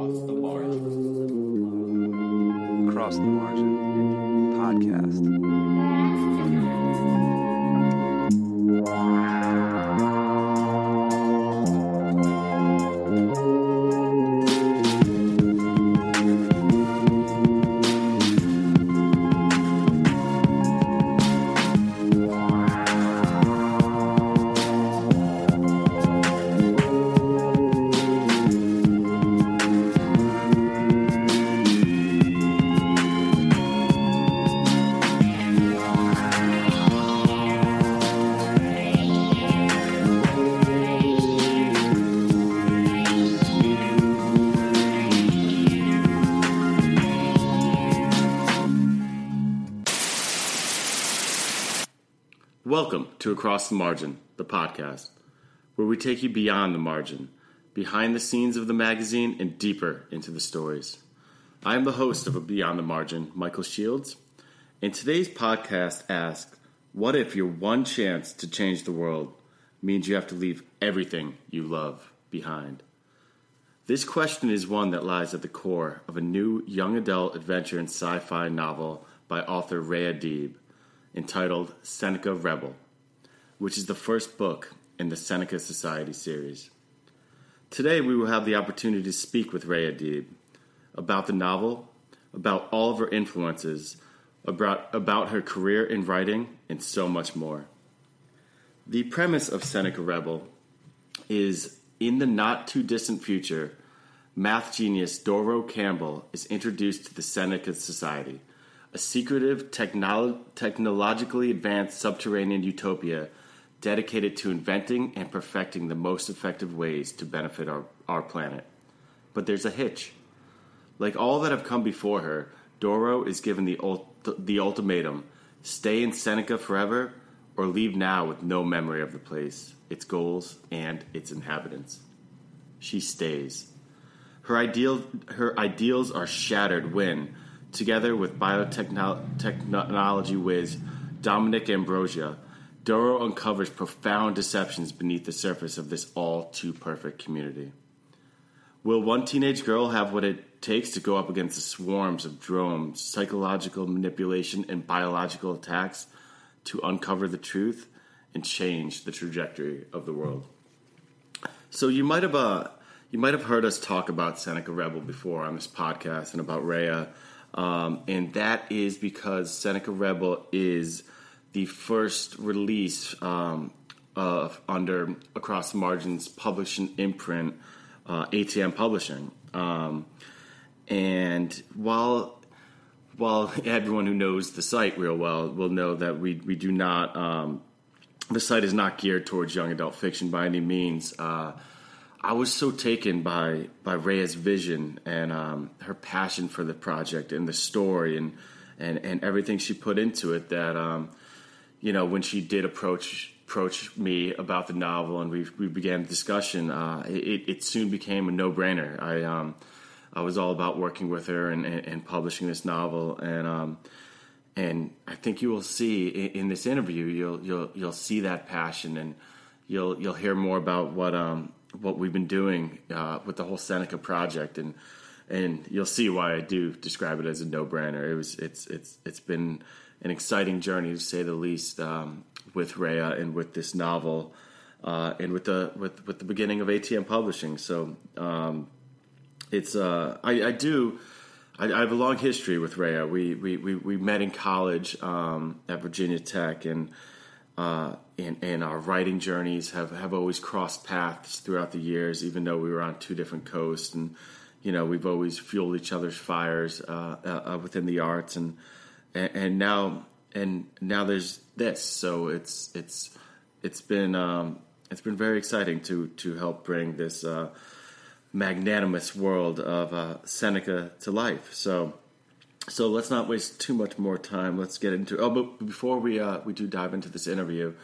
Across the Margin. Across the Margin podcast. Across the Margin, the podcast, where we take you beyond the margin, behind the scenes of the magazine, and deeper into the stories. I am the host of Beyond the Margin, Michael Shields, and today's podcast asks What if your one chance to change the world means you have to leave everything you love behind? This question is one that lies at the core of a new young adult adventure and sci fi novel by author Rea Deeb entitled Seneca Rebel, which is the first book in the Seneca Society series. Today, we will have the opportunity to speak with Rea Deeb about the novel, about all of her influences, about, about her career in writing, and so much more. The premise of Seneca Rebel is in the not too distant future, math genius Doro Campbell is introduced to the Seneca Society, a secretive, technolo- technologically advanced subterranean utopia dedicated to inventing and perfecting the most effective ways to benefit our, our planet. But there's a hitch. Like all that have come before her, Doro is given the, ult- the ultimatum stay in Seneca forever or leave now with no memory of the place, its goals, and its inhabitants. She stays. Her, ideal, her ideals are shattered when, together with biotechnology whiz Dominic Ambrosia, Doro uncovers profound deceptions beneath the surface of this all too perfect community. Will one teenage girl have what it takes to go up against the swarms of drones, psychological manipulation, and biological attacks to uncover the truth and change the trajectory of the world? So you might have uh, you might have heard us talk about Seneca Rebel before on this podcast and about Rea, um, and that is because Seneca Rebel is the first release um, of under Across Margins publishing imprint, uh, ATM Publishing. Um, and while while everyone who knows the site real well will know that we we do not um, the site is not geared towards young adult fiction by any means. Uh, I was so taken by by Rea's vision and um, her passion for the project and the story and and and everything she put into it that um, you know when she did approach approach me about the novel and we we began the discussion uh, it, it soon became a no brainer I um, I was all about working with her and, and, and publishing this novel and um, and I think you will see in, in, this interview you'll you'll you'll see that passion and you'll you'll hear more about what um what we've been doing uh, with the whole Seneca project, and and you'll see why I do describe it as a no brainer. It was it's it's it's been an exciting journey to say the least um, with Rea and with this novel. Uh, and with the with with the beginning of ATM publishing, so um, it's uh, I, I do I, have a long history with Rea. We we we, we met in college um, at Virginia Tech, and uh, and, and, our writing journeys have, have always crossed paths throughout the years, even though we were on two different coasts. And, you know, we've always fueled each other's fires uh, uh, within the arts. And, and, and, now, and now there's this. So it's, it's, it's been, um, it's been very exciting to, to help bring this uh, magnanimous world of uh, Seneca to life. So, so let's not waste too much more time. Let's get into. Oh, but before we uh, we do dive into this interview,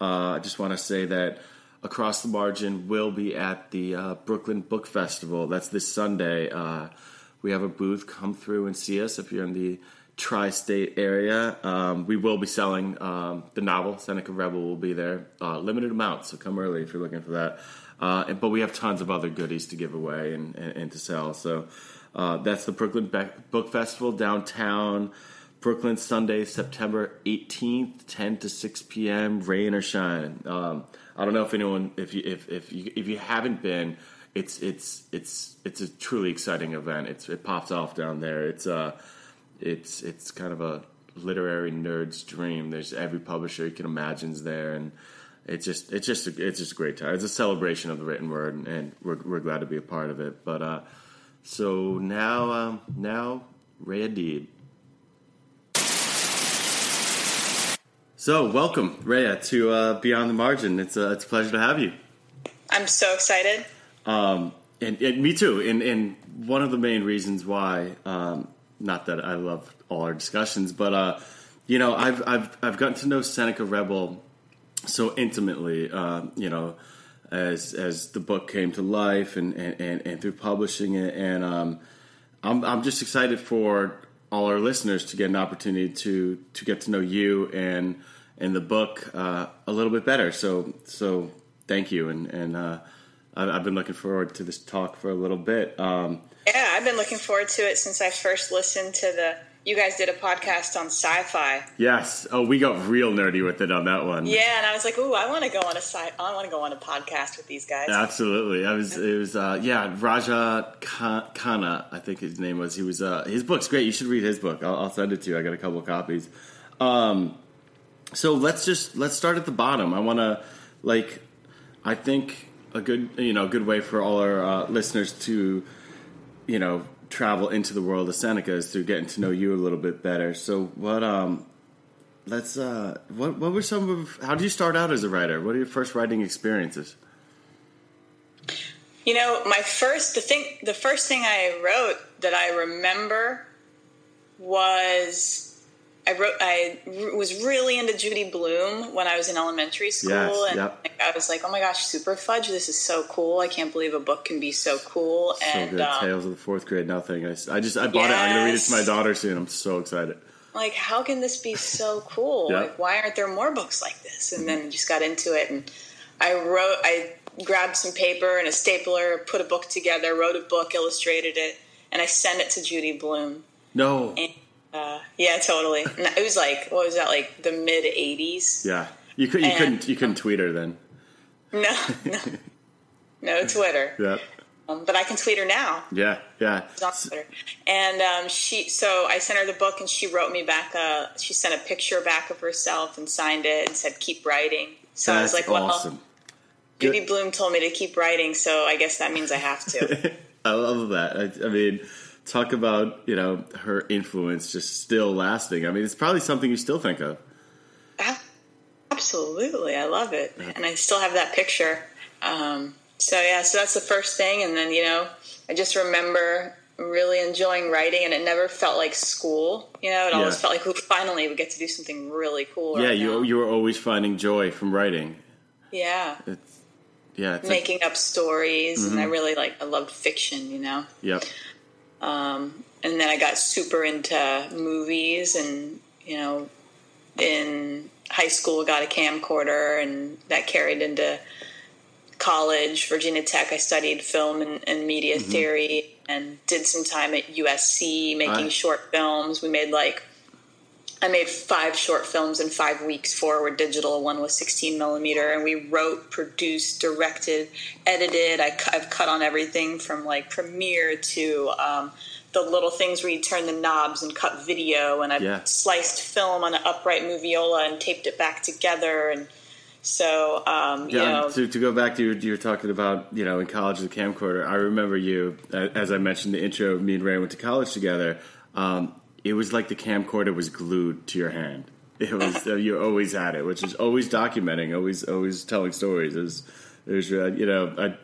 uh, I just want to say that Across the Margin will be at the uh, Brooklyn Book Festival. That's this Sunday. Uh, we have a booth. Come through and see us if you're in the tri-state area. Um, we will be selling um, the novel. Seneca Rebel will be there, uh, limited amount, so come early if you're looking for that. Uh, but we have tons of other goodies to give away and, and, and to sell. So uh, that's the Brooklyn Be- Book Festival downtown. Brooklyn Sunday, September 18th, 10 to 6 p.m. Rain or shine. Um, I don't know if anyone, if you if if you if you haven't been, it's it's it's it's a truly exciting event. It's it pops off down there. It's uh, it's it's kind of a literary nerd's dream. There's every publisher you can imagine's there, and it's just it's just a, it's just a great time. It's a celebration of the written word, and, and we're we're glad to be a part of it. But uh, so now um, now Rea Deeb. So welcome, Rea, to uh, Beyond the Margin. It's a, it's a pleasure to have you. I'm so excited. Um, and, and me too. And, and one of the main reasons why, um, not that I love all our discussions, but uh, you know, I've I've I've gotten to know Seneca Rebel so intimately. Uh, you know, as as the book came to life and and, and, and through publishing it, and um, I'm I'm just excited for all our listeners to get an opportunity to to get to know you and and the book uh, a little bit better. So so thank you, and and uh, I've been looking forward to this talk for a little bit. Um, Yeah, I've been looking forward to it since I first listened to the. You guys did a podcast on sci-fi. yes, oh, we got real nerdy with it on that one. Yeah, and I was like, "Ooh, I want to go on a sci. I want to go on a podcast with these guys." Absolutely, I was. It was. Uh, yeah, Raja Kha- Khanna, I think his name was. He was. Uh, his book's great. You should read his book. I'll, I'll send it to you. I got a couple of copies. Um, so let's just let's start at the bottom. I want to like. I think a good you know good way for all our uh, listeners to you know travel into the world of Seneca is through getting to know you a little bit better. So what um let's uh what what were some of how did you start out as a writer? What are your first writing experiences? You know, my first the thing the first thing I wrote that I remember was I wrote I was really into Judy Blume when I was in elementary school Yes, and yep. I was like, "Oh my gosh, Super Fudge, this is so cool. I can't believe a book can be so cool." So and good. um, Tales of the Fourth Grade. Nothing. I, I just I bought it. I'm gonna read it to my daughter soon. I'm so excited. like how can this be so cool Yeah. like why aren't there more books like this and then just got into it and i wrote i grabbed some paper and a stapler put a book together wrote a book illustrated it and i sent it to judy blume No. and, uh, yeah totally it was like what was that like the mid 80s Yeah. You could. You And- couldn't. You couldn't tweet her then. no no no twitter Yeah. um, but i can tweet her now Yeah. Yeah. It's on Twitter. And um, she, so I sent her the book, and she wrote me back. A, she sent a picture back of herself and signed it, and said, "Keep writing." So I was That's like, "Well, awesome. Judy Blume told me to keep writing, so I guess that means I have to." I love that. I, I mean, talk about you know her influence just still lasting. I mean, it's probably something you still think of. Absolutely, I love it, and I still have that picture. Um, so yeah, so that's the first thing, and then you know, I just remember really enjoying writing, and it never felt like school. You know, it always felt like, "Ooh, finally, we get to do something really cool." Yeah. right You now. you were always finding joy from writing. yeah. It's yeah. It's like- making up stories and I Mm-hmm. really like I loved fiction, you know. yep. Um, and then I got super into movies and you know in high school got a camcorder and that carried into college, Virginia Tech. I studied film and, and media Mm-hmm. theory and did some time at USC making Right. short films. We made like I made five short films in five weeks. Four were digital, one was 16 millimeter, and we wrote, produced, directed, edited. I, I've cut on everything from like Premiere to um, the little things where you turn the knobs and cut video, and I've Yeah. sliced film on an upright moviola and taped it back together. And so, um, you Yeah, know, to, to go back to you, you were talking about, you know, in college, the camcorder. I remember you, as I mentioned in the intro, me and Rea went to college together. Um, it was like the camcorder was glued to your hand. It was, uh, you always had it, which is always documenting, always, always telling stories. It was, it was uh, you know, I,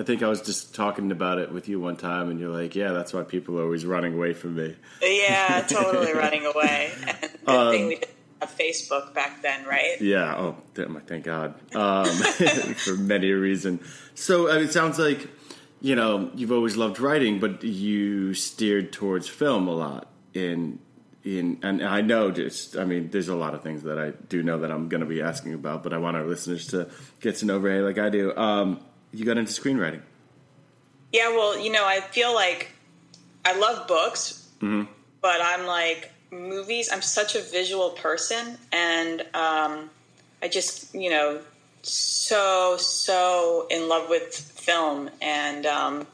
I think I was just talking about it with you one time, and you're like, yeah, that's why people are always running away from me. yeah, totally running away. And good Um, thing we didn't have Facebook back then, right? Yeah. Oh, damn, thank God. Um, for many a reason. So I mean, it sounds like you know you've always loved writing, but you steered towards film a lot. In in, and I know just, I mean, there's a lot of things that I do know that I'm going to be asking about, but I want our listeners to get to know Rea like I do. Um, you got into screenwriting. Yeah, well, you know, I feel like I love books, but I'm like movies. I'm such a visual person, and um, I just, you know, so so in love with film, and um,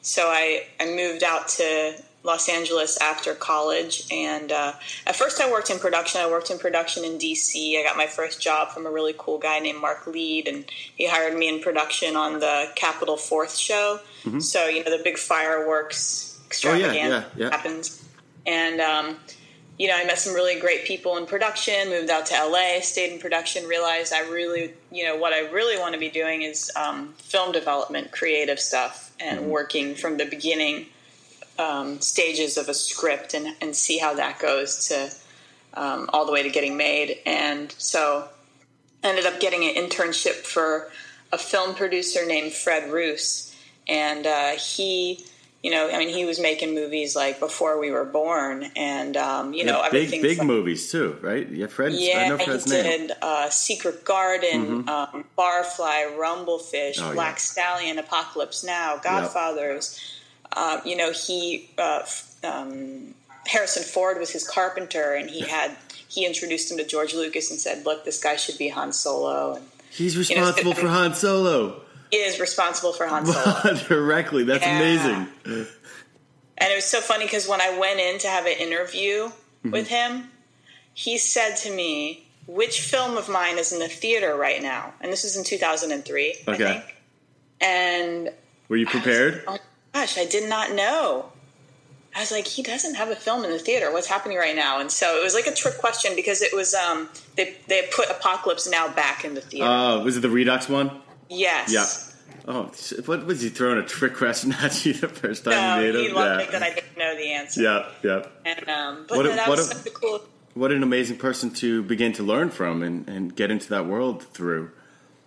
so I I moved out to Los Angeles after college, and uh, at first I worked in production. I worked in production in DC. I got my first job from a really cool guy named Mark Lead, and he hired me in production on the Capitol Fourth show. So you know the big fireworks extravaganza yeah, yeah. happens, and um, you know I met some really great people in production. Moved out to LA, stayed in production. Realized I really, you know, what I really want to be doing is um, film development, creative stuff, and working from the beginning um, stages of a script and, and see how that goes to um, all the way to getting made. And so ended up getting an internship for a film producer named Fred Roos. And uh, he, you know, I mean, he was making movies like before we were born. And, um, you know, Yeah, big big from- movies too, right? Yeah, Fred. I yeah, know he name. did uh, Secret Garden, um, Barfly, Rumblefish, Oh, yeah. Black Stallion, Apocalypse Now, Godfathers. Uh, you know, he uh, um, Harrison Ford was his carpenter, and he had he introduced him to George Lucas and said, "Look, this guy should be Han Solo." And He's know, responsible for Han Solo he is responsible for Han Solo. directly. That's Yeah. amazing. And it was so funny because when I went in to have an interview Mm-hmm. with him, he said to me, Which film of mine is in the theater right now? And this is in 2003, I Okay. think. And Were you prepared? oh my gosh, I did not know. I was like, he doesn't have a film in the theater. What's happening right now? And so it was like a trick question because it was um they they put Apocalypse Now back in the theater. Oh, was it the Redux one? yes. Yeah. Oh, what was he throwing a trick question at you the first time No, you made he him? loved yeah. it that I didn't know the answer. yeah, yeah. And um, but What no, that was such a cool. What an amazing person to begin to learn from and, and get into that world through.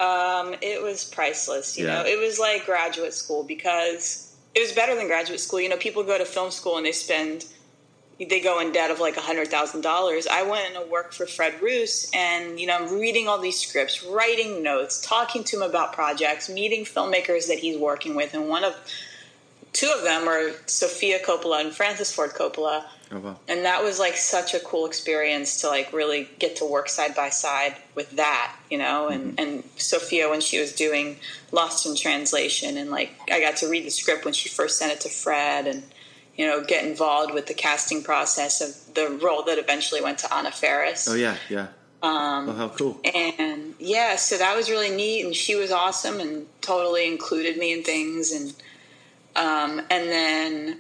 Um, it was priceless. You Yeah. know, it was like graduate school because it was better than graduate school. You know, people go to film school and they spend, they go in debt of like a hundred thousand dollars. I went and worked for Fred Roos, and you know, I'm reading all these scripts, writing notes, talking to him about projects, meeting filmmakers that he's working with, and one of two of them are Sofia Coppola and Francis Ford Coppola Oh wow. and that was like such a cool experience to like really get to work side by side with that you know and and sofia when she was doing lost in translation and like i got to read the script when she first sent it to fred and you know get involved with the casting process of the role that eventually went to anna Faris. Oh yeah, yeah. Um, oh, how cool. and yeah so that was really neat and she was awesome and totally included me in things and um, and then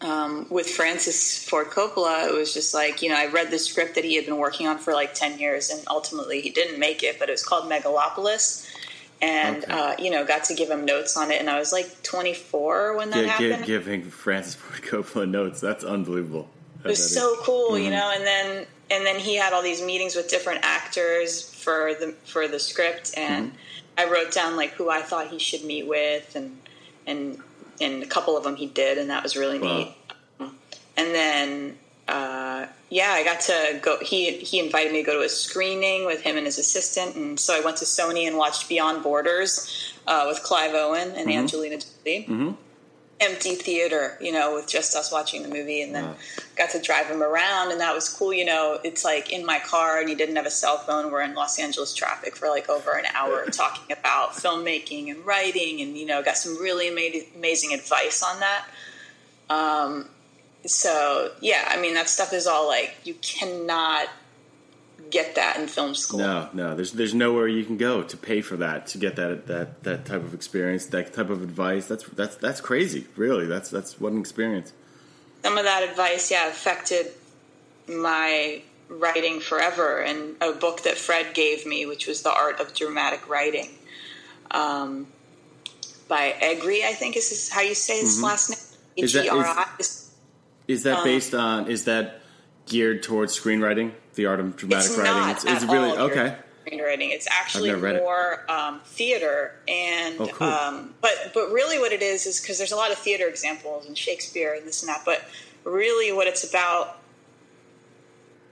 um, with francis ford coppola it was just like you know i read the script that he had been working on for like 10 years and ultimately he didn't make it but it was called megalopolis and Okay. uh, you know got to give him notes on it and i was like 24 when that happened giving Francis Ford Coppola notes. That's unbelievable. it was so cool, you know. And then and then he had all these meetings with different actors for the for the script, and I wrote down like who I thought he should meet with, and and and a couple of them he did, and that was really Wow. neat. And then uh, yeah, I got to go. He he invited me to go to a screening with him and his assistant, and so I went to Sony and watched Beyond Borders uh, with Clive Owen and Angelina Jolie empty theater, you know, with just us watching the movie, and then got to drive him around, and that was cool. You know, it's like in my car, and he didn't have a cell phone. We're in Los Angeles traffic for like over an hour talking about filmmaking and writing, and you know, got some really amazing advice on that. Um, so yeah, I mean, that stuff is all like you cannot get that in film school. No, no. There's there's nowhere you can go to pay for that to get that that that type of experience, that type of advice. That's that's that's crazy. Really, that's that's what an experience. some of that advice, yeah, affected my writing forever. And a book that Fred gave me, which was The Art of Dramatic Writing, um, by Egri, I think is how you say his last name. Mm-hmm. Is that- H R I. Is Um, that based on? Is that geared towards screenwriting? The art of dramatic It's writing. not it's, at it's really all okay. Screenwriting. It's actually read it. more um, theater, and Oh, cool. um, but but really what it is is because there's a lot of theater examples and Shakespeare and this and that, but really what it's about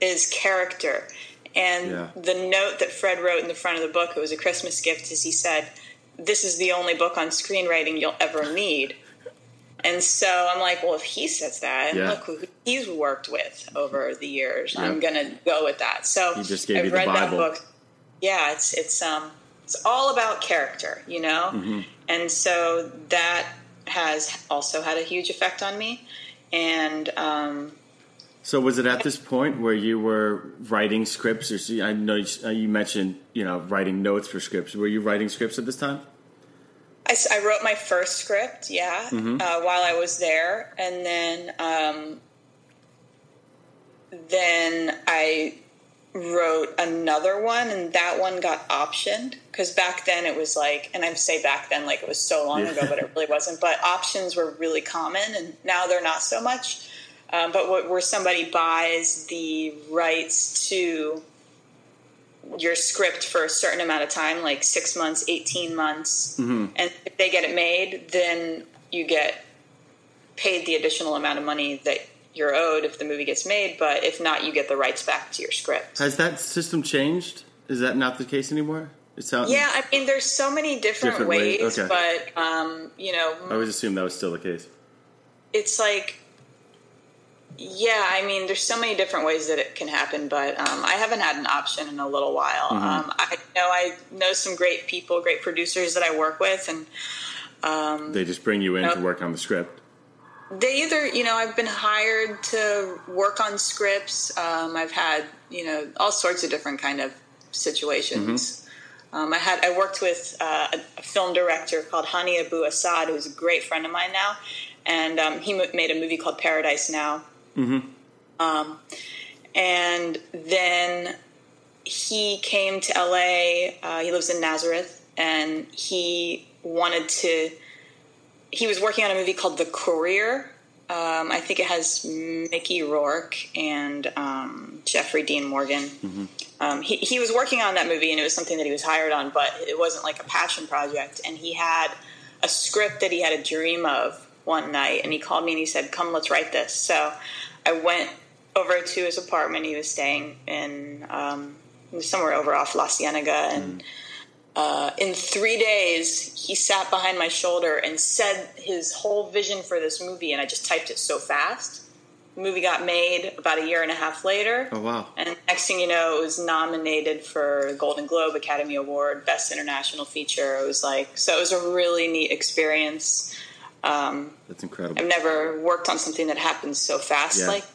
is character. And Yeah. the note that Fred wrote in the front of the book, it was a Christmas gift, is he said, This is the only book on screenwriting you'll ever need. And so I'm like, well, if he says that, and Yeah. look who he's worked with over the years. I'm gonna go with that. So He just gave I've read that book. Yeah, it's it's um it's all about character, you know, Mm-hmm. and so that has also had a huge effect on me. And um, So was it at this point where you were writing scripts, or see, I know you, uh, you mentioned you know writing notes for scripts. Were you writing scripts at this time? I, I wrote my first script, yeah, Mm-hmm. uh, while I was there, and then um, then I wrote another one, and that one got optioned because back then it was like, and I say back then like it was so long Yeah. ago, but it really wasn't. But options were really common, and now they're not so much. Um, but what, where somebody buys the rights to your script for a certain amount of time, like six months, 18 months, and if they get it made, then you get paid the additional amount of money that you're owed if the movie gets made. But if not, you get the rights back to your script. Has that system changed? Is that not the case anymore? It sounds. Yeah, I mean, there's so many different, Different ways, ways, okay. but um, you know, I always assumed that was still the case. it's like yeah i mean there's so many different ways that it can happen but um, i haven't had an option in a little while. Mm-hmm. um, i know i know some great people great producers that i work with and They just bring you in to work on the script. they either you know i've been hired to work on scripts um, i've had you know all sorts of different kind of situations. Um, i had i worked with uh, a, film director called hani abu assad who's a great friend of mine now and um, he mo- made a movie called paradise now um, and then he came to LA. Uh, he lives in Nazareth, and he wanted to. He was working on a movie called The Courier. Um, I think it has Mickey Rourke and um, Jeffrey Dean Morgan. Hmm. Um, he, he was working on that movie, and it was something that he was hired on, but it wasn't like a passion project. And he had a script that he had a dream of one night, and he called me and he said, "Come, let's write this." So I went over to his apartment. He was staying in um, somewhere over off La Cienega, and uh, in three days, he sat behind my shoulder and said his whole vision for this movie, and I just typed it so fast. The movie got made about a year and a half later. Oh wow! And next thing you know, it was nominated for Golden Globe, Academy Award, Best International Feature. It was like, so it was a really neat experience. Um, That's incredible. I've never worked on something that happens so fast. Yeah. Like,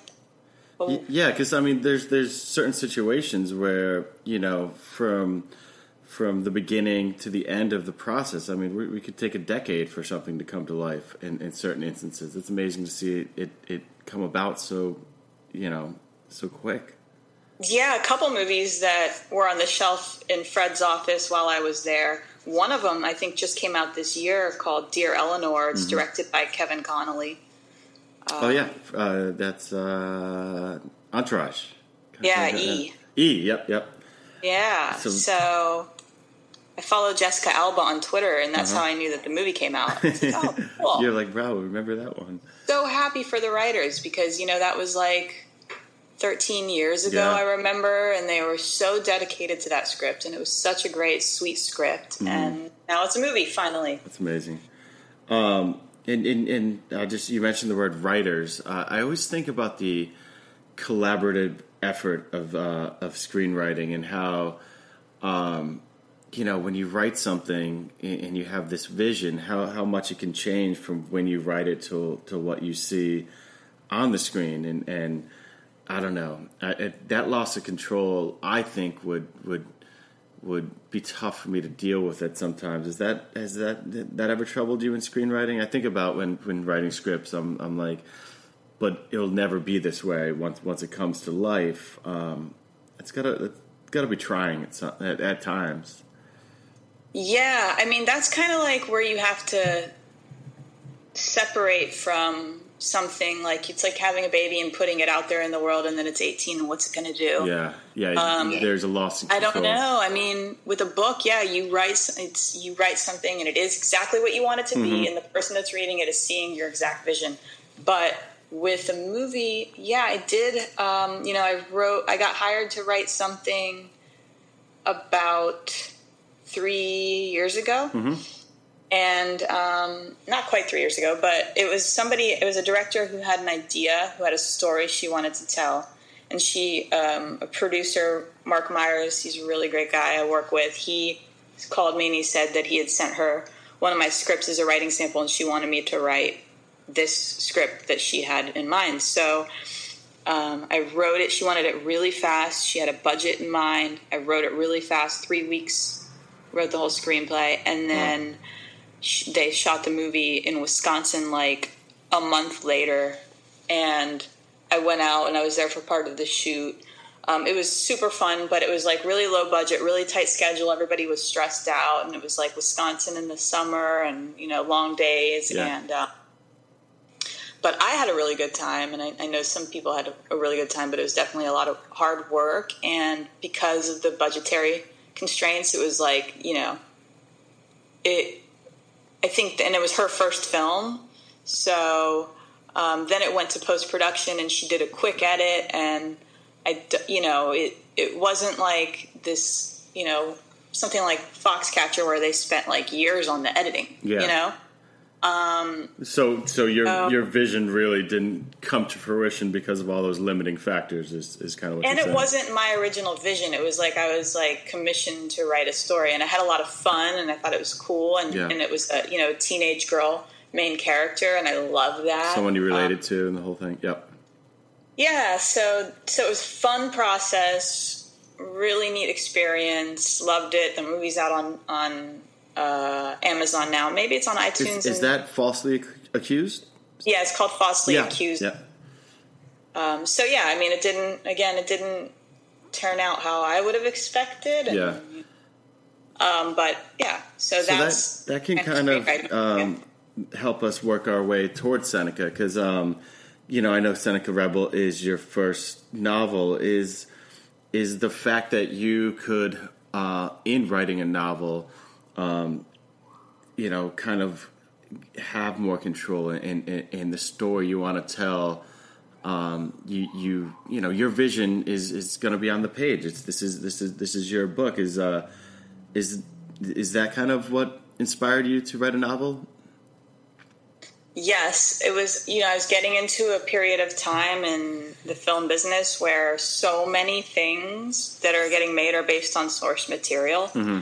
Y- Yeah, because I mean, there's there's certain situations where you know from from the beginning to the end of the process. I mean, we, we could take a decade for something to come to life in, in certain instances. It's amazing to see it, it it come about so you know so quick. yeah, a couple movies that were on the shelf in Fred's office while I was there. One of them, I think, just came out this year called Dear Eleanor. It's directed by Kevin Connolly. oh yeah, uh, that's uh, Entourage. Yeah, E. E. Yep, yep. Yeah. So- So, I followed Jessica Alba on Twitter, and that's how I knew that the movie came out. Like, oh, cool. You're like, wow, remember that one? so happy for the writers because you know that was like 13 years ago Yeah. i remember and they were so dedicated to that script and it was such a great sweet script Mm-hmm. and now it's a movie finally That's amazing. Um, and and, and uh, just you mentioned the word writers. Uh, I always think about the collaborative effort of uh, of screenwriting and how, um, you know, when you write something and and you have this vision, how how much it can change from when you write it to to what you see on the screen and and. I don't know. I, it, that loss of control, I think, would would would be tough for me to deal with it sometimes. Is that has that that ever troubled you in screenwriting? I think about when when writing scripts, I'm I'm like, but it'll never be this way once once it comes to life. Um, it's gotta it's gotta be trying at some, at, at times. yeah i mean that's kind of like where you have to separate from something like it's like having a baby and putting it out there in the world and then it's 18 and what's it going to do Yeah, yeah. there's a loss Um, I don't know. I mean, with a book, yeah, you write it's you write something and it is exactly what you want it to Mm-hmm. be, and the person that's reading it is seeing your exact vision. But with a movie, yeah, I did. Um, you know, I wrote, I got hired to write something about three years ago. And um, not quite three years ago, but it was somebody, it was a director who had an idea, who had a story she wanted to tell. And she, um, a producer, Mark Myers, he's a really great guy I work with. He called me and he said that he had sent her one of my scripts as a writing sample and she wanted me to write this script that she had in mind. So um, I wrote it. She wanted it really fast. She had a budget in mind. I wrote it really fast, three weeks, wrote the whole screenplay. And then sh- they shot the movie in Wisconsin like a month later. And I went out and I was there for part of the shoot. Um, it was super fun, but it was like really low budget, really tight schedule. Everybody was stressed out, and it was like Wisconsin in the summer, and you know, long days. Yeah. And uh, but I had a really good time, and I, I know some people had a, a really good time, but it was definitely a lot of hard work. And because of the budgetary constraints, it was like you know, it. I think, and it was her first film, so um, then it went to post production, and she did a quick edit, and I, you know, it it wasn't like this, you know, something like Foxcatcher where they spent like years on the editing, Yeah. you know. So, so your So- your vision really didn't come to fruition because of all those limiting factors. Is is kind of what and it saying. wasn't my original vision it was like i was like commissioned to write a story and i had a lot of fun and i thought it was cool and, Yeah. and it was a you know teenage girl main character and i love that someone you Um, related to and the whole thing. Yep. yeah so so it was fun process really neat experience loved it the movie's out on on uh, amazon now maybe it's on itunes Is, is that falsely accused? yeah it's called falsely yeah. accused Yeah. um, so yeah i mean it didn't again it didn't turn out how i would have expected and, Yeah. Um, but yeah, so, So that's that that can kind of um, help us work our way towards Seneca because um, you know I know Seneca Rebel is your first novel. Is is the fact that you could uh, in writing a novel, um, you know, kind of have more control in in, in the story you want to tell. Um, you you you know your vision is is going to be on the page. It's this is this is this is your book. Is uh is is that kind of what inspired you to write a novel? yes, it was. You know, I was getting into a period of time in the film business where so many things that are getting made are based on source material, Mm-hmm.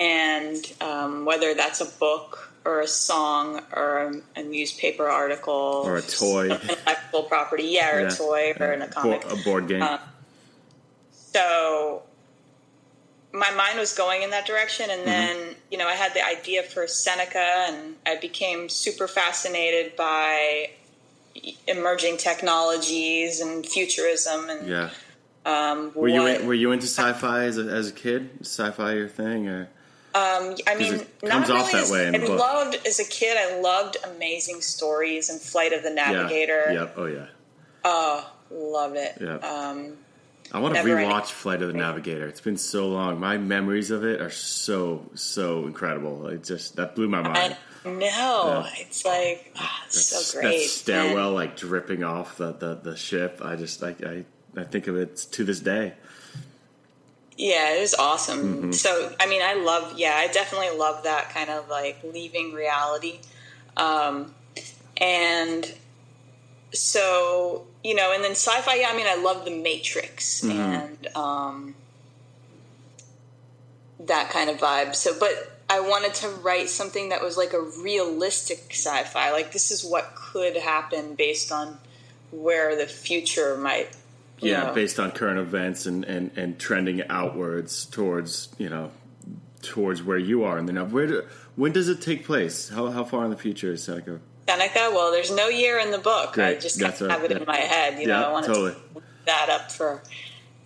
And um, whether that's a book or a song or a, a newspaper article Or a toy. an intellectual property, yeah, or Yeah. a toy or in a comic. a board game. Uh, so my mind was going in that direction and then you know i had the idea for seneca and i became super fascinated by emerging technologies and futurism and yeah. um, Were you what- were you into sci-fi as a, as a kid? Sci-fi your thing or? Um, I mean, not really. that as- way in the I book. loved as a kid. I loved amazing stories and Flight of the Navigator. Yeah. Yep. Oh yeah. Oh, love it. Yeah. Um, I want to rewatch Flight of the Navigator. It's been so long. My memories of it are so so incredible. It just that blew my mind. I know. It's like ah, it's That's- so great. That stairwell And- like dripping off the, the, the ship. I just I, I I think of it to this day. Yeah, it was awesome. Mm-hmm. So, I mean, I love, yeah, I definitely love that kind of like leaving reality. Um, and so, you know, and then sci fi, yeah, I mean, I love The Matrix Mm-hmm. and um, that kind of vibe. So, but I wanted to write something that was like a realistic sci fi. Like, this is what could happen based on where the future might. Yeah, based on current events and, and, and trending outwards towards you know towards where you are in the now. Where do, when does it take place? How how far in the future is Seneca? Seneca. Well, there's no year in the book. I Great. just That's kind of right. have it Yeah. in my head. You know, I want totally. to that up for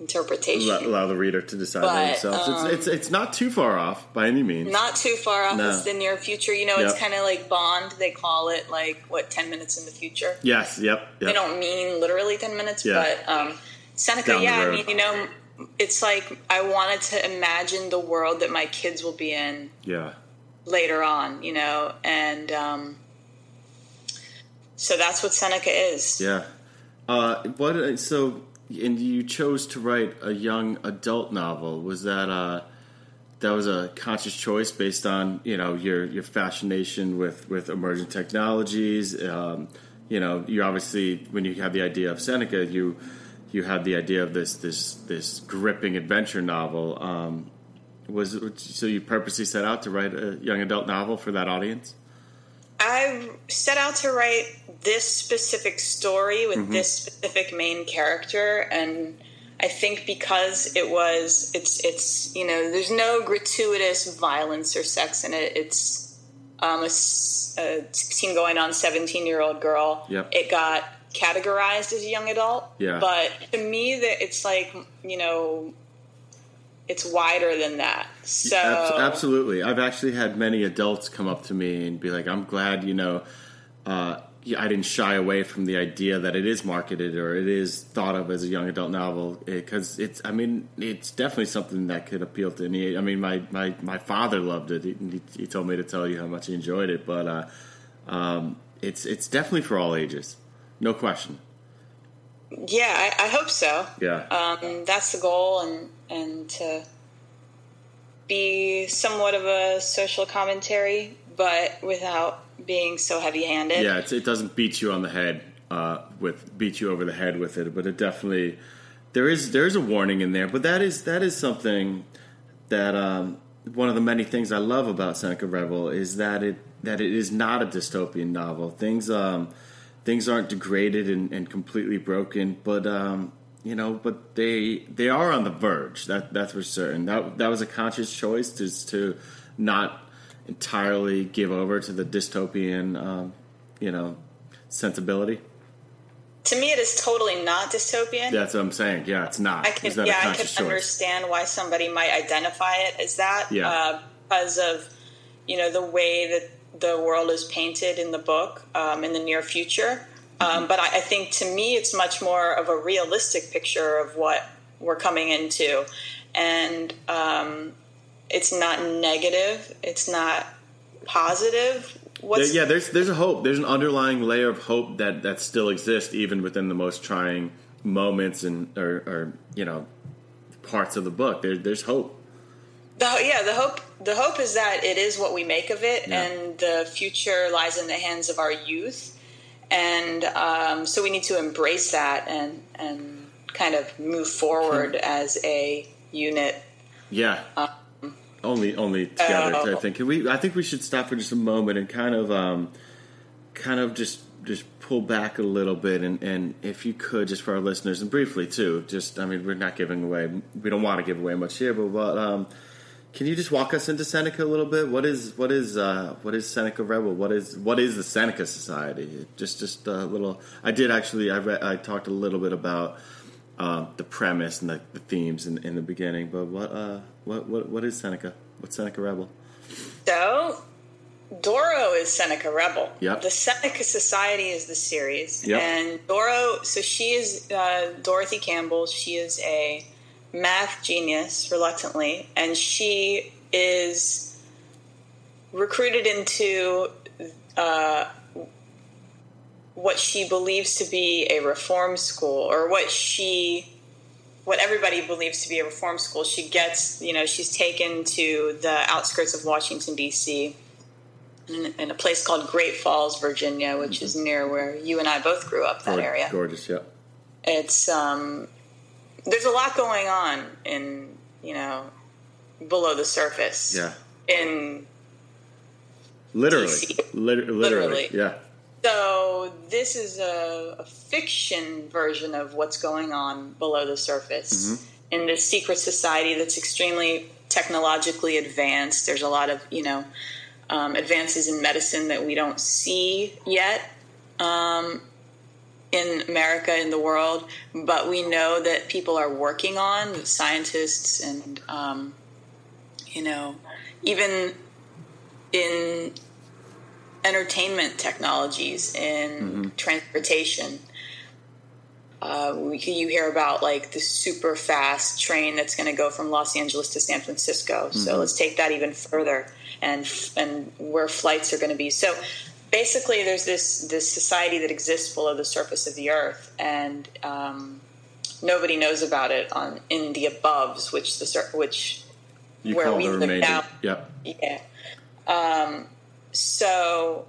interpretation. Allow, allow the reader to decide But, themselves. um, it's, it's it's not too far off by any means. Not too far off. No. It's the near future. You know, it's kind of like Bond. They call it like what ten minutes in the future. yes. Yep. They don't mean literally ten minutes, Yeah. but um, Seneca. Down yeah, I mean, you know, it's like I wanted to imagine the world that my kids will be in Yeah. later on, you know, and um, so that's what Seneca is. Yeah. Uh, what? So, and you chose to write a young adult novel. Was that uh, that was a conscious choice based on you know your your fascination with with emerging technologies? Um, you know, you obviously when you had the idea of Seneca, you you had the idea of this this this gripping adventure novel. Um, was so you purposely set out to write a young adult novel for that audience? I set out to write this specific story with mm-hmm. this specific main character, and I think because it was, it's, it's, you know, there's no gratuitous violence or sex in it. It's um, a, a 16 going on 17 year old girl. Yep. It got categorized as a young adult. Yeah. But to me, that it's like, you know, it's wider than that. So absolutely, I've actually had many adults come up to me and be like, "I'm glad you know." Uh, I didn't shy away from the idea that it is marketed or it is thought of as a young adult novel because eh, it's. I mean, it's definitely something that could appeal to any. I mean, my my, my father loved it. He, he told me to tell you how much he enjoyed it, but uh, um, it's it's definitely for all ages, no question. Yeah, I, I hope so. Yeah, um, that's the goal, and and to be somewhat of a social commentary, but without being so heavy-handed. Yeah, it doesn't beat you on the head uh, with beat you over the head with it, but it definitely there is there is a warning in there. But that is that is something that um, one of the many things I love about Seneca Rebel is that it that it is not a dystopian novel. Things um, things aren't degraded and, and completely broken, but um, you know, but they they are on the verge. That that's for certain. That that was a conscious choice to to not entirely give over to the dystopian, um, you know, sensibility. To me, it is totally not dystopian. That's what I'm saying. Yeah, it's not. I can, yeah, I can choice? understand why somebody might identify it as that. Yeah. Uh, because of you know the way that the world is painted in the book um, in the near future. Um, but I, I, think to me, it's much more of a realistic picture of what we're coming into. And um, it's not negative, it's not positive. What's yeah, there's there's a hope. There's an underlying layer of hope that that still exists even within the most trying moments and or, or you know parts of the book. There, there's hope. The, yeah, the hope the hope is that it is what we make of it, yeah. and the future lies in the hands of our youth and um, so we need to embrace that and and kind of move forward as a unit. Yeah. Um, only only together, I think. Can we? I think we should stop for just a moment and kind of, um, kind of just just pull back a little bit, and, and if you could, just for our listeners, and briefly too, just I mean, we're not giving away, we don't want to give away much here, but, but um, can you just walk us into Seneca a little bit? What is what is uh, what is Seneca Rebel? What is what is the Seneca Society? Just just a little. I did actually. I read, I talked a little bit about uh, the premise and the, the themes in, in, the beginning. But what uh, what what what is Seneca? What's Seneca Rebel? So, Doro is Seneca Rebel. Yep. The Seneca Society is the series, yep. and Doro. So she is uh, Dorothy Campbell. She is a math genius reluctantly, and she is recruited into uh, what she believes to be a reform school, or what she what everybody believes to be a reform school. She gets, you know, she's taken to the outskirts of Washington D.C. In, in a place called Great Falls, Virginia, which mm-hmm. is near where you and I both grew up. That area, gorgeous, yeah. It's um, there's a lot going on in you know below the surface. Yeah. In literally, literally, literally, yeah. So this is a, a, fiction version of what's going on below the surface mm-hmm. in this secret society that's extremely technologically advanced. There's a lot of you know um, advances in medicine that we don't see yet. Um, in America, in the world, but we know that people are working on scientists and, um, you know, even in entertainment technologies, in mm-hmm. transportation. Uh, we, you hear about like the super fast train that's going to go from Los Angeles to San Francisco. Mm-hmm. So let's take that even further, and and where flights are going to be. So basically there's this this society that exists below the surface of the earth, and um, nobody knows about it on in the aboves, which the which You where call we the live now. Yep. Yeah. Um, so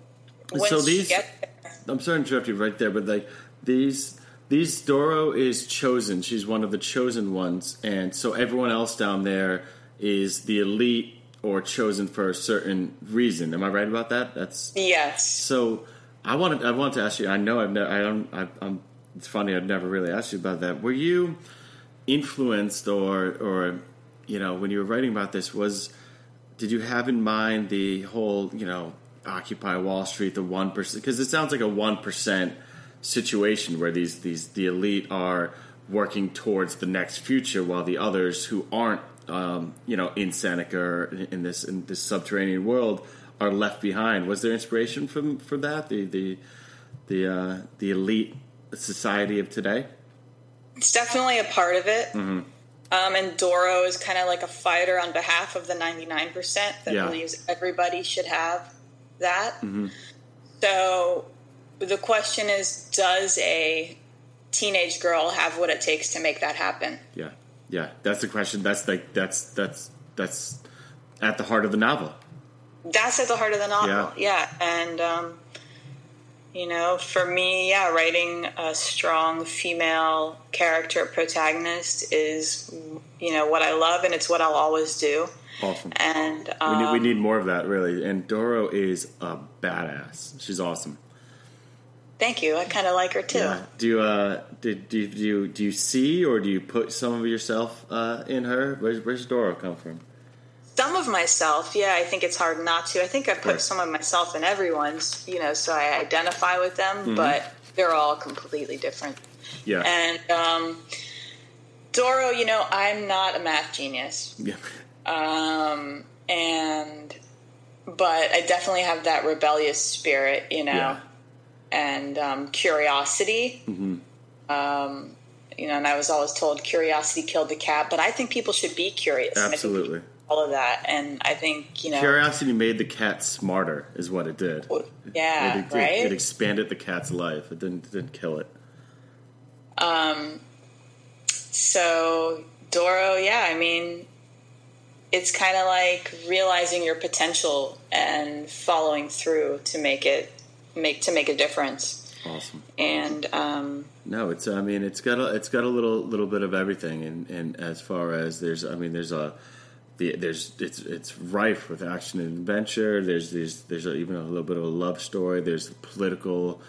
So you these- get there, I'm sorry to interrupt you right there, but like these these Doro is chosen. She's one of the chosen ones, and so everyone else down there is the elite or chosen for a certain reason. Am I right about that? That's yes, so. I wanted I wanted to ask you. I know I've never. I don't. I, I'm. It's funny. I've never really asked you about that. Were you influenced or or you know when you were writing about this was did you have in mind the whole you know occupy wall street the 1% because it sounds like a 1% situation where these these the elite are working towards the next future while the others who aren't um, you know in seneca or in this in this subterranean world are left behind was there inspiration from for that the the the uh, the elite society of today it's definitely a part of it. Mm-hmm. Um, and Doro is kind of like a fighter on behalf of the 99% that Yeah. believes everybody should have that. Mm-hmm. So the question is does a teenage girl have what it takes to make that happen? Yeah, yeah. That's the question. That's like that's that's that's at the heart of the novel. That's at the heart of the novel. Yeah. And, um, you know, for me, yeah, writing a strong female character protagonist is, you know, what I love and it's what I'll always do. Awesome. And we um, need we need more of that, really. And Doro is a badass. She's awesome. thank you. I kind of like her too. Yeah. Do you uh did do you, do you do you see or do you put some of yourself uh, in her? Where's where's Doro come from? Some of myself, yeah, I think it's hard not to. I think I put Right. some of myself in everyone's, you know, so I identify with them, Mm-hmm. but they're all completely different. Yeah. And um, Doro, you know, I'm not a math genius. yeah. um, and but I definitely have that rebellious spirit, you know, Yeah. and um, curiosity. Um, you know, and I was always told curiosity killed the cat, but I think people should be curious. Absolutely. All of that, and I think you know, Curiosity made the cat smarter, is what it did. yeah, it, it, right. it expanded the cat's life. It didn't it didn't kill it. Um. So Doro, yeah, I mean, it's kind of like realizing your potential and following through to make it make to make a difference. Awesome. And um, No, it's. I mean, it's got a. It's got a little little bit of everything, and and as far as there's, I mean, there's a. The, there's it's it's rife with action and adventure. There's there's there's even a little bit of a love story. There's political,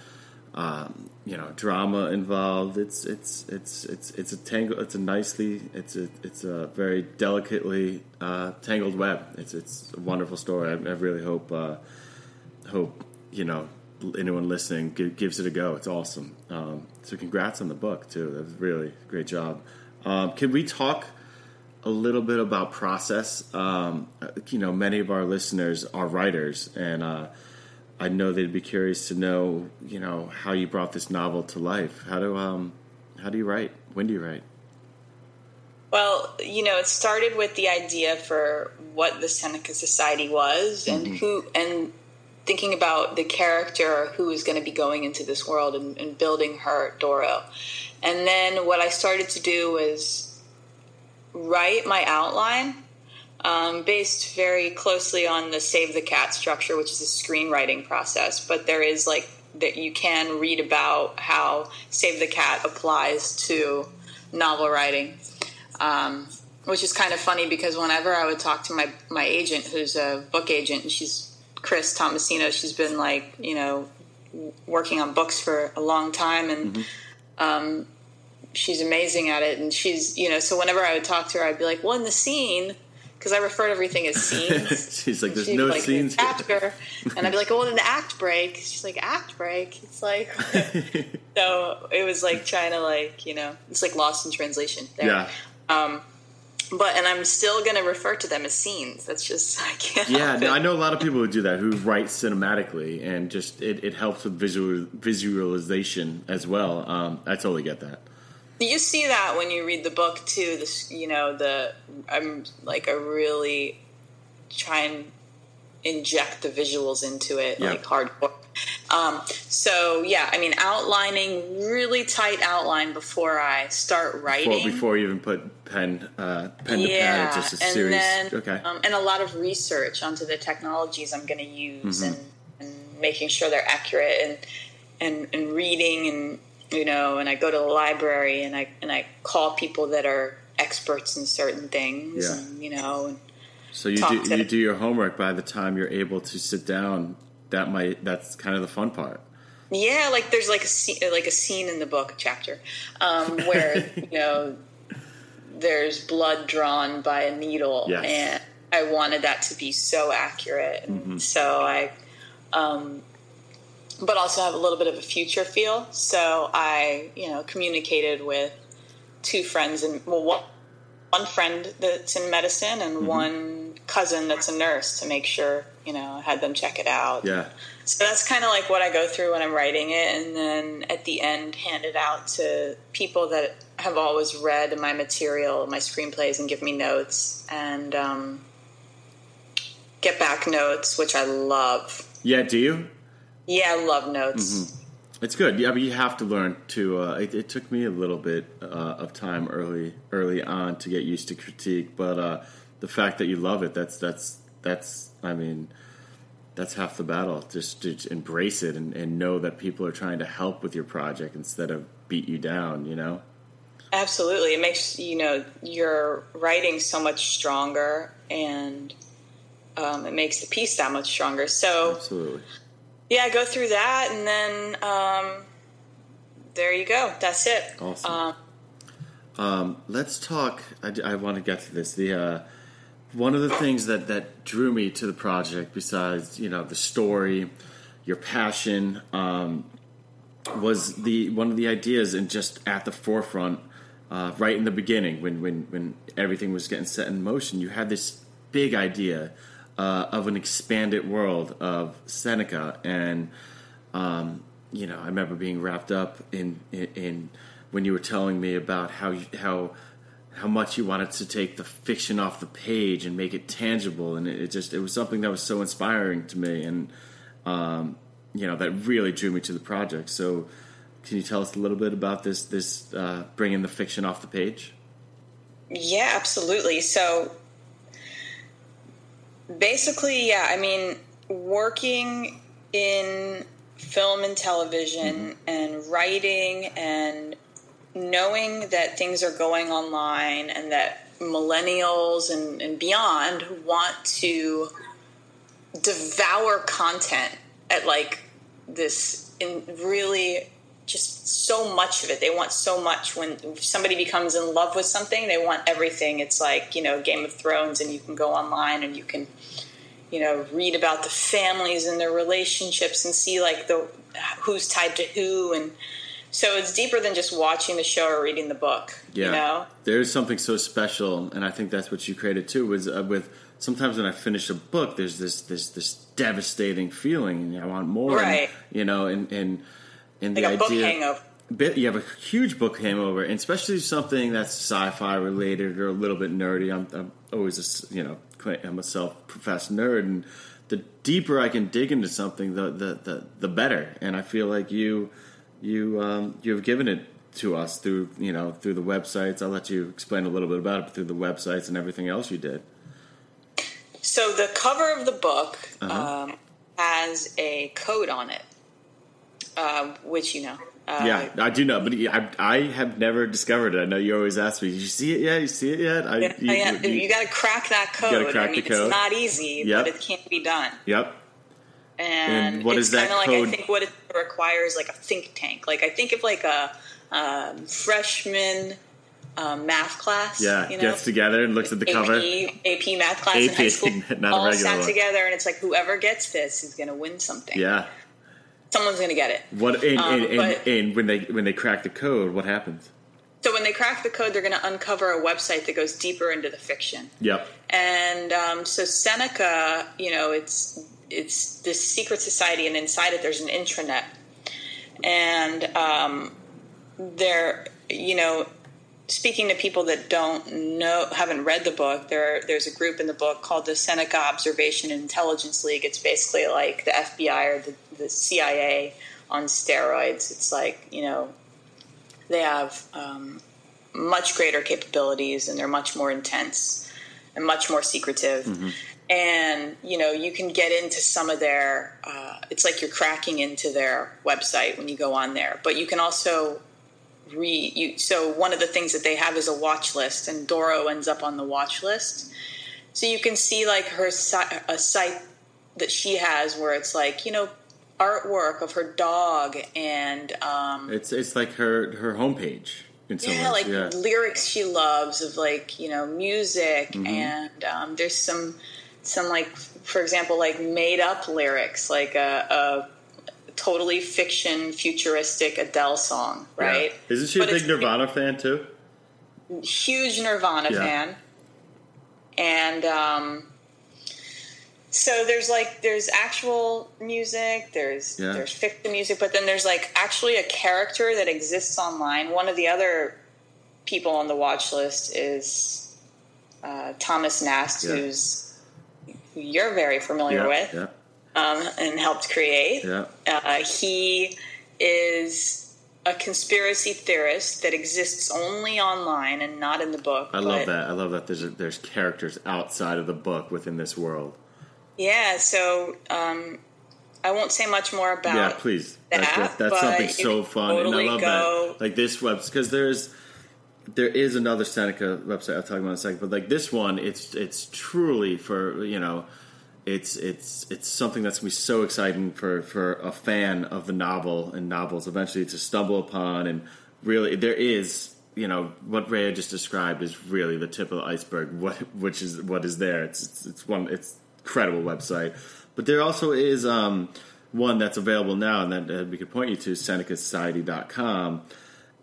um, you know, drama involved. It's it's it's it's it's a tangle. It's a nicely. It's a it's a very delicately uh, tangled web. It's it's a wonderful story. I, I really hope uh, hope you know anyone listening gives it a go. It's awesome. Um, so congrats on the book too. That was really great job. Um, can we talk a little bit about process? Um, you know, many of our listeners are writers, and uh, I know they'd be curious to know, you know, how you brought this novel to life. How do um, how do you write? When do you write? well, you know, it started with the idea for what the Seneca Society was and who and thinking about the character who is going to be going into this world and, and building her Doro. And then what I started to do was write my outline um, based very closely on the Save the Cat structure, which is a screenwriting process. But there is like that you can read about how Save the Cat applies to novel writing, um, which is kind of funny because whenever I would talk to my my agent, who's a book agent, and she's Chris Tomasino, she's been like you know working on books for a long time and um, she's amazing at it and she's you know so whenever i would talk to her i'd be like well in the scene because i refer to everything as scenes She's like, there's no like, scenes. after and i'd be like well in the act break she's like act break it's like so it was like trying to like you know it's like lost in translation there yeah. but and i'm still going to refer to them as scenes that's just i can't Yeah, no. I know a lot of people who do that who write cinematically, and just it, it helps with visual visualization as well. Um, I totally get that. You see that when you read the book too. This, you know, the I'm like I really try and inject the visuals into it Yeah. like hardcore, Um, so yeah, I mean, outlining really tight outline before I start writing. Before, before you even put pen uh, pen yeah, to pad, just a and series. then okay. um, and a lot of research onto the technologies I'm going to use Mm-hmm. and, and making sure they're accurate and and and reading and you know and I go to the library and I and I call people that are experts in certain things Yeah. and you know and So you do you do your homework by the time you're able to sit down. That might that's kind of the fun part. Yeah, like there's like a scene, like a scene in the book, chapter, um, where you know there's blood drawn by a needle, Yes. and I wanted that to be so accurate, and so I, um, but also have a little bit of a future feel. So I, you know, communicated with two friends, and well, one, one friend that's in medicine, and one cousin that's a nurse, to make sure you know I had them check it out. Yeah. So that's kind of like what I go through when I'm writing it, and then at the end, hand it out to people that have always read my material, my screenplays, and give me notes, and um, get back notes, which I love. Yeah. Do you? Yeah, I love notes. It's good. Yeah, but you have to learn to. Uh, it, it took me a little bit uh, of time early early on to get used to critique, but uh, the fact that you love it that's that's that's. I mean, that's half the battle. Just to embrace it and, and know that people are trying to help with your project instead of beat you down. You know. Absolutely, it makes you know your writing so much stronger, and um, it makes the piece that much stronger. So Absolutely. Yeah, go through that, and then um, there you go. That's it. Awesome. Um, Um, let's talk. I, want to get to this. The uh, one of the things that that drew me to the project, besides you know the story, your passion, um, was the one of the ideas, and just at the forefront, uh, right in the beginning, when when when everything was getting set in motion, you had this big idea uh, of an expanded world of Seneca and um, you know, I remember being wrapped up in, in in when you were telling me about how you, how how much you wanted to take the fiction off the page and make it tangible, and it, it just it was something that was so inspiring to me, and um, you know that really drew me to the project. So, can you tell us a little bit about this this uh, bringing the fiction off the page? Yeah, absolutely. So basically, yeah, I mean, working in film and television mm-hmm. and writing and knowing that things are going online and that millennials and, and beyond want to devour content at like this in really just so much of it. They want so much. When somebody becomes in love with something, they want everything. It's like you know Game of Thrones, and you can go online and you can you know read about the families and their relationships and see like the who's tied to who and so it's deeper than just watching the show or reading the book. Yeah, You know. there's something so special, and I think that's what you created too. Was uh, with sometimes when I finish a book, there's this this this devastating feeling, and I want more. and, Right. you know, and and and Like the a book idea. hangover. Bit, you have a huge book hangover, and especially something that's sci-fi related or a little bit nerdy. I'm, I'm always a you know I'm a self-professed nerd, and the deeper I can dig into something, the the the, the better. And I feel like you you um, you have given it to us through you know through the websites. I'll let you explain a little bit about it, but through the websites and everything else you did. So the cover of the book Uh-huh. um, has a code on it, uh, which you know. Uh, yeah, I do know, but I, I have never discovered it. I know you always ask me, "Did you see it yet? You see it yet?" I, Yeah, you- yeah, you- you, got to crack that code. gotta crack I mean, the code. It's not easy, Yep. but it can't be done. Yep. And, And what is that kinda like code? I think what it requires like a think tank. Like I think of like a um, freshman um, math class. Yeah, you know? gets together and looks at the AP, cover. AP math class in high school, not a all sat one. together, and it's like whoever gets this is going to win something. Yeah. Someone's going to get it. What and, Um, and, and, and when they when they crack the code, what happens? So when they crack the code, they're going to uncover a website that goes deeper into the fiction. Yep. And um, so Seneca, you know, it's it's this secret society, and inside it there's an intranet, and um, there, you know, speaking to people that don't know, haven't read the book, there there's a group in the book called the Seneca Observation and Intelligence League. It's basically like the FBI or the, the CIA on steroids. It's like you know they have um, much greater capabilities and they're much more intense and much more secretive. Mm-hmm. And you know you can get into some of their. Uh, it's like you're cracking into their website when you go on there, but you can also read. You so one of the things that they have is a watch list, and Doro ends up on the watch list. So you can see like her a site that she has where it's like you know artwork of her dog and um, It's it's like her her homepage in some yeah, ways. like yeah. lyrics she loves of like you know music, Mm-hmm. and um, there's some some like for example like made up lyrics like a, a totally fiction futuristic Adele song, right? Yeah. Isn't she a big Nirvana fan too? huge Nirvana fan, and um, so there's like there's actual music, there's Yeah. there's fiction music, but then there's like actually a character that exists online. One of the other people on the watch list is uh, Thomas Nast, Yeah. who's who you're very familiar yeah, with yeah, um, and helped create. yeah. Uh, he is a conspiracy theorist that exists only online and not in the book. I love that. I love that. There's a, there's characters outside of the book within this world. Yeah, so um, I won't say much more about. yeah, please. that, That- that- that's something so fun, totally and I love go- that. Like this website, because there's there is another Seneca website I'll talk about in a second, but like this one, it's it's truly for you know. It's it's it's something that's gonna be so exciting for, for a fan of the novel and novels eventually to stumble upon and really there is you know what Rea just described is really the tip of the iceberg what which is what is there it's it's, it's one it's incredible website but there also is um, one that's available now and that uh, we could point you to senecasociety.com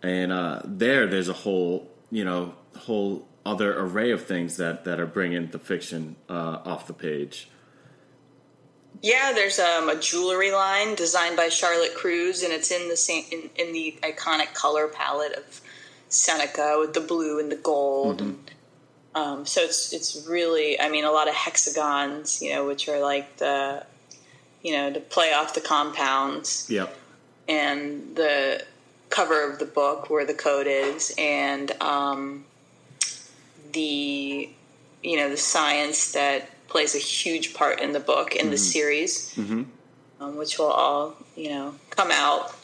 and uh, there there's a whole you know whole other array of things that that are bringing the fiction uh, off the page Yeah, there's um, a jewelry line designed by Charlotte Cruz, and it's in the same in, in the iconic color palette of Seneca with the blue and the gold. Mm-hmm. And, um, so it's it's really, I mean, a lot of hexagons, you know, which are like the, you know, to play off the compounds. yep and the cover of the book where the code is and um, the you know the science that plays a huge part in the book in the series um, which will all you know come out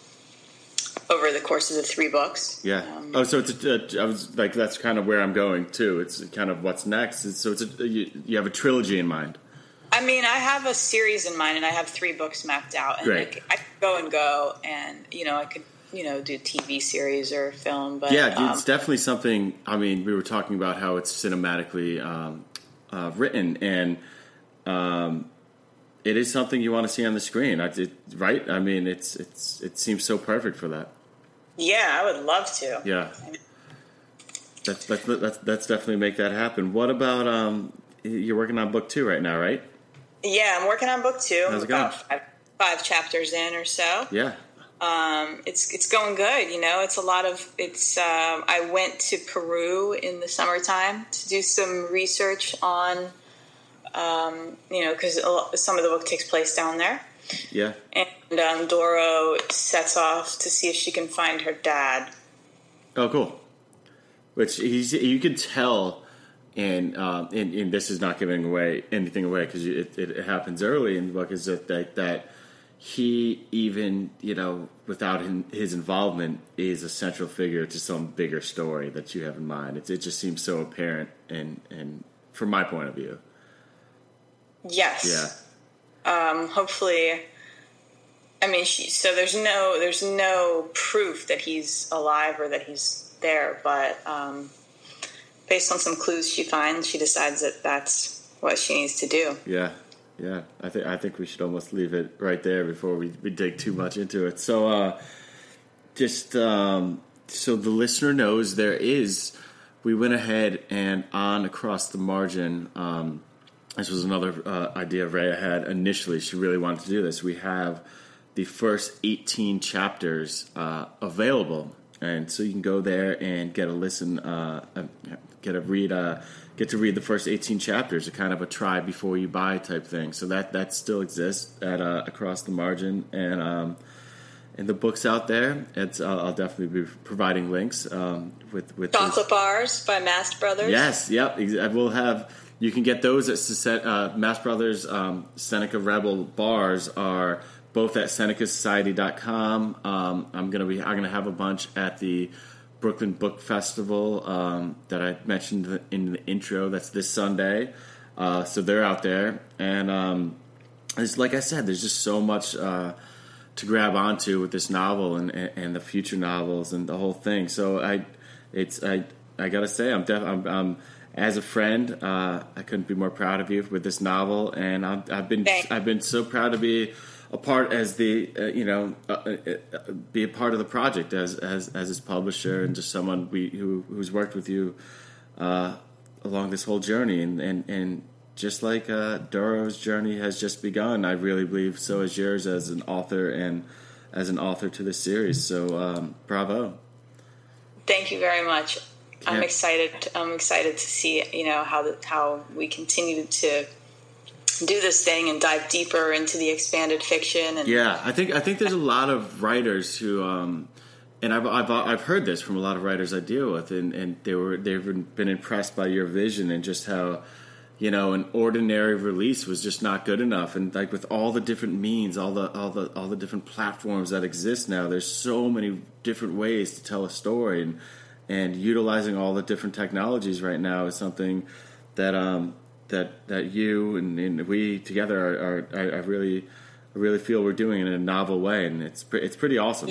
over the course of the three books Yeah. Um, oh, so it's a, uh, I was like, that's kind of where I'm going too. It's kind of what's next. It's, so it's a, you, you have a trilogy in mind. I mean, I have a series in mind, and I have three books mapped out, and Great. I, I could go and go, and you know, I could you know do TV series or film, but Yeah, dude, um, it's definitely something. I mean, we were talking about how it's cinematically um, uh, written, and um, it is something you want to see on the screen, I, it, right? I mean, it's it's it seems so perfect for that. Yeah, I would love to. Yeah, that's that's that's, that's definitely make that happen. What about um? You're working on book two right now, right? Yeah, I'm working on book two. How's it going? five, five chapters in or so. Yeah. Um, it's it's going good. You know, it's a lot of it's. Um, I went to Peru in the summertime to do some research on. Um, you know, because some of the book takes place down there, Yeah. and um, Doro sets off to see if she can find her dad. Oh, cool. Which he's you could tell, and um, and, and this is not giving away anything away because it, it, happens early in the book. Is that that, that he even you know without his, his involvement is a central figure to some bigger story that you have in mind. It, it just seems so apparent, and and from my point of view, Yes. yeah, um, hopefully i mean she, so there's no there's no proof that he's alive or that he's there but um, based on some clues she finds she decides that that's what she needs to do yeah, yeah. I think I think we should almost leave it right there before we, we dig too much into it. So. uh just um, so the listener knows there is we went ahead and on across the margin um, this was another uh, idea Rea had initially she really wanted to do this we have the first 18 chapters uh, available and so you can go there and get a listen, uh, uh, get a read, uh, get to read the first 18 chapters, a kind of a try before you buy type thing. So that that still exists at uh, across the margin, and um, and the books out there. It's I'll, I'll definitely be providing links um, with with Chocolate Bars by Mast Brothers. Yes, yep. ex- I will have. You can get those at uh, Mast Brothers um, Seneca Rebel bars are both at SenecaSociety.com. Um, I'm gonna be. I'm gonna have a bunch at the Brooklyn Book Festival um, that I mentioned in the intro. That's this Sunday. Uh, so they're out there, and um, it's like I said. There's just so much. Uh, to grab onto with this novel and, and, and the future novels and the whole thing. So I, it's I I gotta say I'm def I'm, I'm as a friend uh, I couldn't be more proud of you with this novel, and I'm, I've been Thanks. I've been so proud to be a part as the uh, you know uh, uh, be a part of the project as as as his publisher and just someone we who who's worked with you uh, along this whole journey and and and just like uh, Doro's journey has just begun, I really believe so is yours as an author and as an author to this series. So um, bravo. Thank you very much. I'm excited. I'm excited to see you know how the, how we continue to do this thing and dive deeper into the expanded fiction and Yeah, I think I think there's a lot of writers who, um, and I've, I've I've heard this from a lot of writers I deal with, and, and they were they've been impressed by your vision and just how, you know, an ordinary release was just not good enough, and like with all the different means, all the all the all the different platforms that exist now, there's so many different ways to tell a story, and and utilizing all the different technologies right now is something that um that that you and, and we together are, are I, I really I really feel we're doing in a novel way, and it's pre- it's pretty awesome.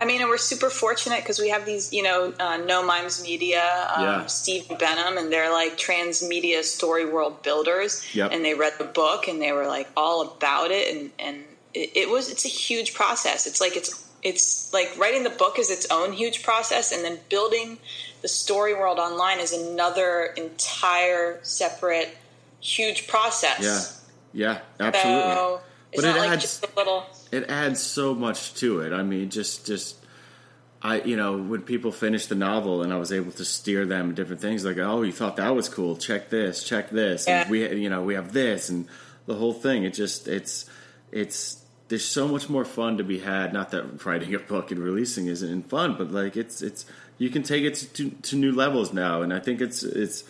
I mean, and we're super fortunate because we have these, you know, uh, No Mimes Media, um, Yeah. Steve Benham, and they're like transmedia story world builders. Yep. And they read the book and they were like all about it, and and it, it was it's a huge process. It's like it's it's like writing the book is its own huge process, and then building the story world online is another entire separate huge process. Yeah, yeah, absolutely. So it's But not it like adds- just a little. it adds so much to it. I mean, just just I you know when people finish the novel and I was able to steer them different things like oh you thought that was cool check this check this Yeah. and we you know we have this and the whole thing it just it's it's there's so much more fun to be had not that writing a book and releasing isn't fun but like it's it's you can take it to, to new levels now and I think it's it's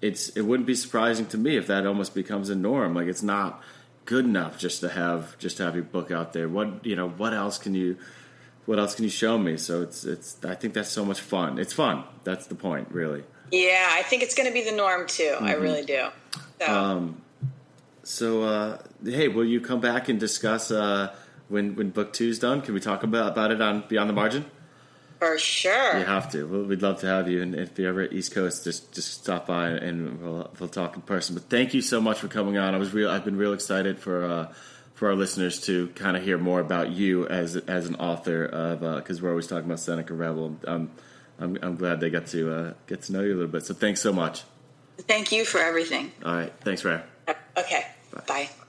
it's it wouldn't be surprising to me if that almost becomes a norm like it's not good enough just to have just to have your book out there what you know what else can you what else can you show me so it's it's i think that's so much fun it's fun that's the point really Yeah, I think it's going to be the norm too. I Mm-hmm. really do. So. Um, so uh hey will you come back and discuss uh when when book two's done can we talk about about it on beyond the margin For sure. you have to we'd love to have you and if you're ever at east coast just just stop by and we'll we'll talk in person but thank you so much for coming on i was real i've been real excited for uh for our listeners to kind of hear more about you as as an author of because we're always talking about Seneca Rebel. Um, I'm I'm glad they got to uh, get to know you a little bit. So thanks so much. Thank you for everything. All right, thanks, Ray. Okay. Bye. Across